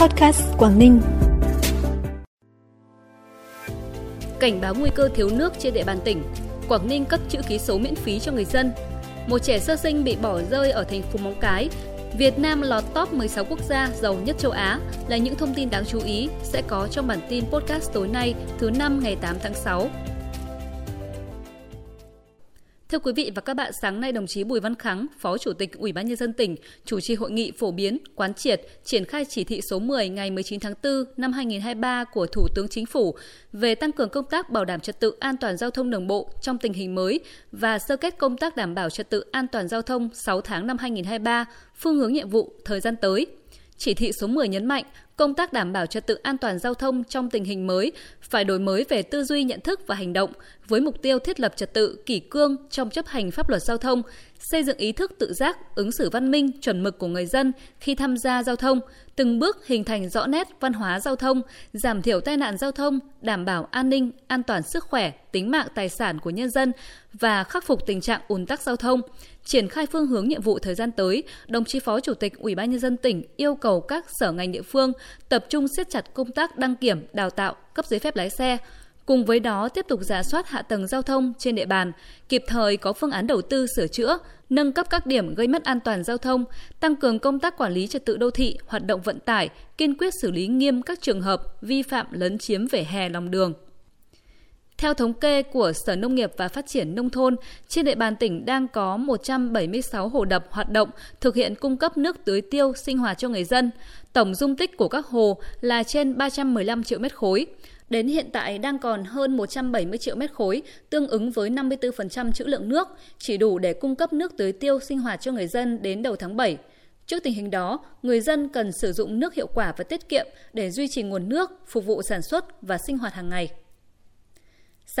Podcast Quảng Ninh. Cảnh báo nguy cơ thiếu nước trên địa bàn tỉnh, Quảng Ninh cấp chữ ký số miễn phí cho người dân. Một trẻ sơ sinh bị bỏ rơi ở thành phố Móng Cái. Việt Nam lọt top 16 quốc gia giàu nhất châu Á là những thông tin đáng chú ý sẽ có trong bản tin podcast tối nay thứ năm ngày 8 tháng 6. Thưa quý vị và các bạn, sáng nay đồng chí Bùi Văn Kháng, Phó Chủ tịch Ủy ban nhân dân tỉnh chủ trì hội nghị phổ biến, quán triệt, triển khai chỉ thị số 10 ngày 19 tháng 4 năm 2023 của Thủ tướng Chính phủ về tăng cường công tác bảo đảm trật tự an toàn giao thông đường bộ trong tình hình mới và sơ kết công tác đảm bảo trật tự an toàn giao thông 6 tháng năm 2023, phương hướng nhiệm vụ thời gian tới. Chỉ thị số 10 nhấn mạnh công tác đảm bảo trật tự an toàn giao thông trong tình hình mới phải đổi mới về tư duy nhận thức và hành động với mục tiêu thiết lập trật tự kỷ cương trong chấp hành pháp luật giao thông, xây dựng ý thức tự giác, ứng xử văn minh, chuẩn mực của người dân khi tham gia giao thông, từng bước hình thành rõ nét văn hóa giao thông, giảm thiểu tai nạn giao thông, đảm bảo an ninh, an toàn sức khỏe, tính mạng tài sản của nhân dân và khắc phục tình trạng ùn tắc giao thông. Triển khai phương hướng nhiệm vụ thời gian tới, đồng chí Phó Chủ tịch Ủy ban nhân dân tỉnh yêu cầu các sở ngành địa phương tập trung siết chặt công tác đăng kiểm, đào tạo, cấp giấy phép lái xe, Cùng với đó tiếp tục giả soát hạ tầng giao thông trên địa bàn, kịp thời có phương án đầu tư sửa chữa, nâng cấp các điểm gây mất an toàn giao thông, tăng cường công tác quản lý trật tự đô thị, hoạt động vận tải, kiên quyết xử lý nghiêm các trường hợp vi phạm lấn chiếm vỉa hè lòng đường. Theo thống kê của Sở Nông nghiệp và Phát triển Nông thôn, trên địa bàn tỉnh đang có 176 hồ đập hoạt động thực hiện cung cấp nước tưới tiêu sinh hoạt cho người dân. Tổng dung tích của các hồ là trên 315 triệu mét khối. Đến hiện tại đang còn hơn 170 triệu mét khối, tương ứng với 54% trữ lượng nước, chỉ đủ để cung cấp nước tưới tiêu sinh hoạt cho người dân đến đầu tháng 7. Trước tình hình đó, người dân cần sử dụng nước hiệu quả và tiết kiệm để duy trì nguồn nước phục vụ sản xuất và sinh hoạt hàng ngày.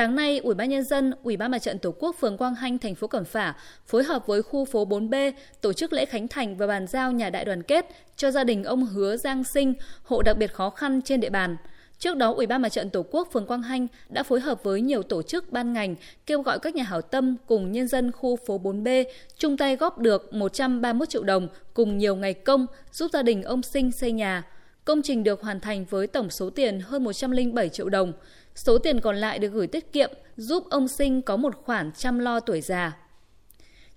Sáng nay, Ủy ban nhân dân, Ủy ban Mặt trận Tổ quốc phường Quang Hanh, thành phố Cẩm Phả phối hợp với khu phố 4B tổ chức lễ khánh thành và bàn giao nhà đại đoàn kết cho gia đình ông Hứa Giang Sinh, hộ đặc biệt khó khăn trên địa bàn. Trước đó, Ủy ban Mặt trận Tổ quốc phường Quang Hanh đã phối hợp với nhiều tổ chức ban ngành kêu gọi các nhà hảo tâm cùng nhân dân khu phố 4B chung tay góp được 131 triệu đồng cùng nhiều ngày công giúp gia đình ông Sinh xây nhà. Công trình được hoàn thành với tổng số tiền hơn 107 triệu đồng. Số tiền còn lại được gửi tiết kiệm giúp ông Sinh có một khoản chăm lo tuổi già.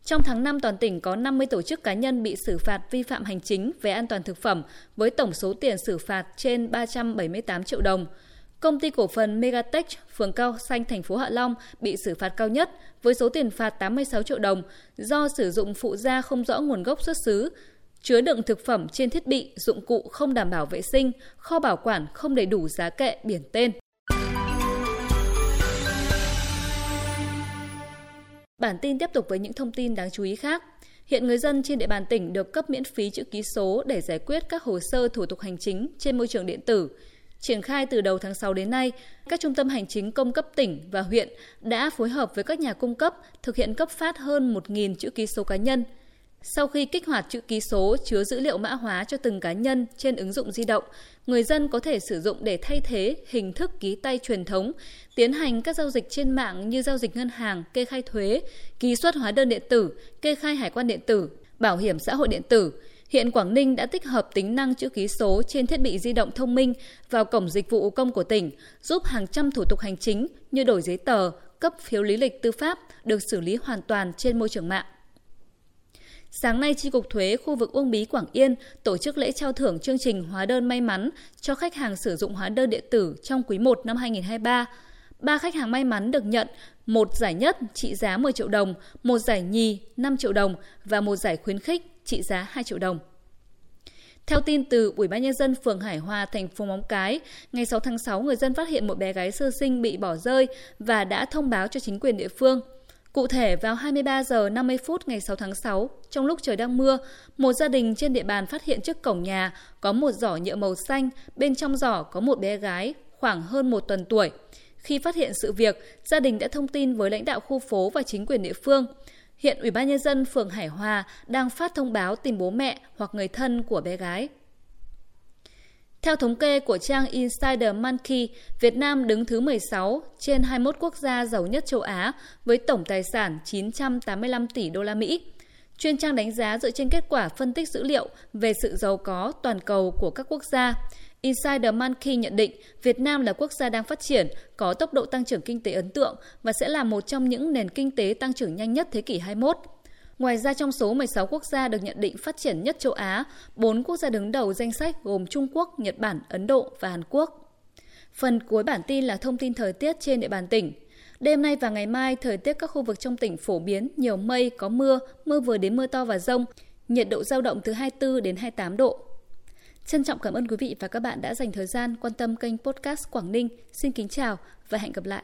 Trong tháng 5, toàn tỉnh có 50 tổ chức cá nhân bị xử phạt vi phạm hành chính về an toàn thực phẩm với tổng số tiền xử phạt trên 378 triệu đồng. Công ty cổ phần Megatech, phường Cao Xanh, thành phố Hạ Long bị xử phạt cao nhất với số tiền phạt 86 triệu đồng do sử dụng phụ gia không rõ nguồn gốc xuất xứ, chứa đựng thực phẩm trên thiết bị, dụng cụ không đảm bảo vệ sinh, kho bảo quản không đầy đủ giá kệ, biển tên. Bản tin tiếp tục với những thông tin đáng chú ý khác. Hiện người dân trên địa bàn tỉnh được cấp miễn phí chữ ký số để giải quyết các hồ sơ thủ tục hành chính trên môi trường điện tử. Triển khai từ đầu tháng 6 đến nay, các trung tâm hành chính công cấp tỉnh và huyện đã phối hợp với các nhà cung cấp thực hiện cấp phát hơn 1.000 chữ ký số cá nhân – sau khi kích hoạt chữ ký số chứa dữ liệu mã hóa cho từng cá nhân trên ứng dụng di động, người dân có thể sử dụng để thay thế hình thức ký tay truyền thống, tiến hành các giao dịch trên mạng như giao dịch ngân hàng, kê khai thuế, ký xuất hóa đơn điện tử, kê khai hải quan điện tử, bảo hiểm xã hội điện tử. Hiện Quảng Ninh đã tích hợp tính năng chữ ký số trên thiết bị di động thông minh vào cổng dịch vụ công của tỉnh, giúp hàng trăm thủ tục hành chính như đổi giấy tờ, cấp phiếu lý lịch tư pháp được xử lý hoàn toàn trên môi trường mạng. Sáng nay, Tri Cục Thuế khu vực Uông Bí Quảng Yên tổ chức lễ trao thưởng chương trình hóa đơn may mắn cho khách hàng sử dụng hóa đơn điện tử trong quý 1 năm 2023. Ba khách hàng may mắn được nhận một giải nhất trị giá 10 triệu đồng, một giải nhì 5 triệu đồng và một giải khuyến khích trị giá 2 triệu đồng. Theo tin từ Ủy ban nhân dân phường Hải Hòa, thành phố Móng Cái, ngày 6 tháng 6 người dân phát hiện một bé gái sơ sinh bị bỏ rơi và đã thông báo cho chính quyền địa phương. Cụ thể, vào 23 giờ 50 phút ngày 6 tháng 6, trong lúc trời đang mưa, một gia đình trên địa bàn phát hiện trước cổng nhà có một giỏ nhựa màu xanh, bên trong giỏ có một bé gái khoảng hơn một tuần tuổi. Khi phát hiện sự việc, gia đình đã thông tin với lãnh đạo khu phố và chính quyền địa phương. Hiện Ủy ban nhân dân phường Hải Hòa đang phát thông báo tìm bố mẹ hoặc người thân của bé gái. Theo thống kê của trang Insider Monkey, Việt Nam đứng thứ 16 trên 21 quốc gia giàu nhất châu Á với tổng tài sản 985 tỷ đô la Mỹ. chuyên trang đánh giá dựa trên kết quả phân tích dữ liệu về sự giàu có toàn cầu của các quốc gia. Insider Monkey nhận định Việt Nam là quốc gia đang phát triển, có tốc độ tăng trưởng kinh tế ấn tượng và sẽ là một trong những nền kinh tế tăng trưởng nhanh nhất thế kỷ 21. Ngoài ra trong số 16 quốc gia được nhận định phát triển nhất châu Á, 4 quốc gia đứng đầu danh sách gồm Trung Quốc, Nhật Bản, Ấn Độ và Hàn Quốc. Phần cuối bản tin là thông tin thời tiết trên địa bàn tỉnh. Đêm nay và ngày mai, thời tiết các khu vực trong tỉnh phổ biến nhiều mây, có mưa, mưa vừa đến mưa to và rông, nhiệt độ giao động từ 24 đến 28 độ. Trân trọng cảm ơn quý vị và các bạn đã dành thời gian quan tâm kênh podcast Quảng Ninh. Xin kính chào và hẹn gặp lại.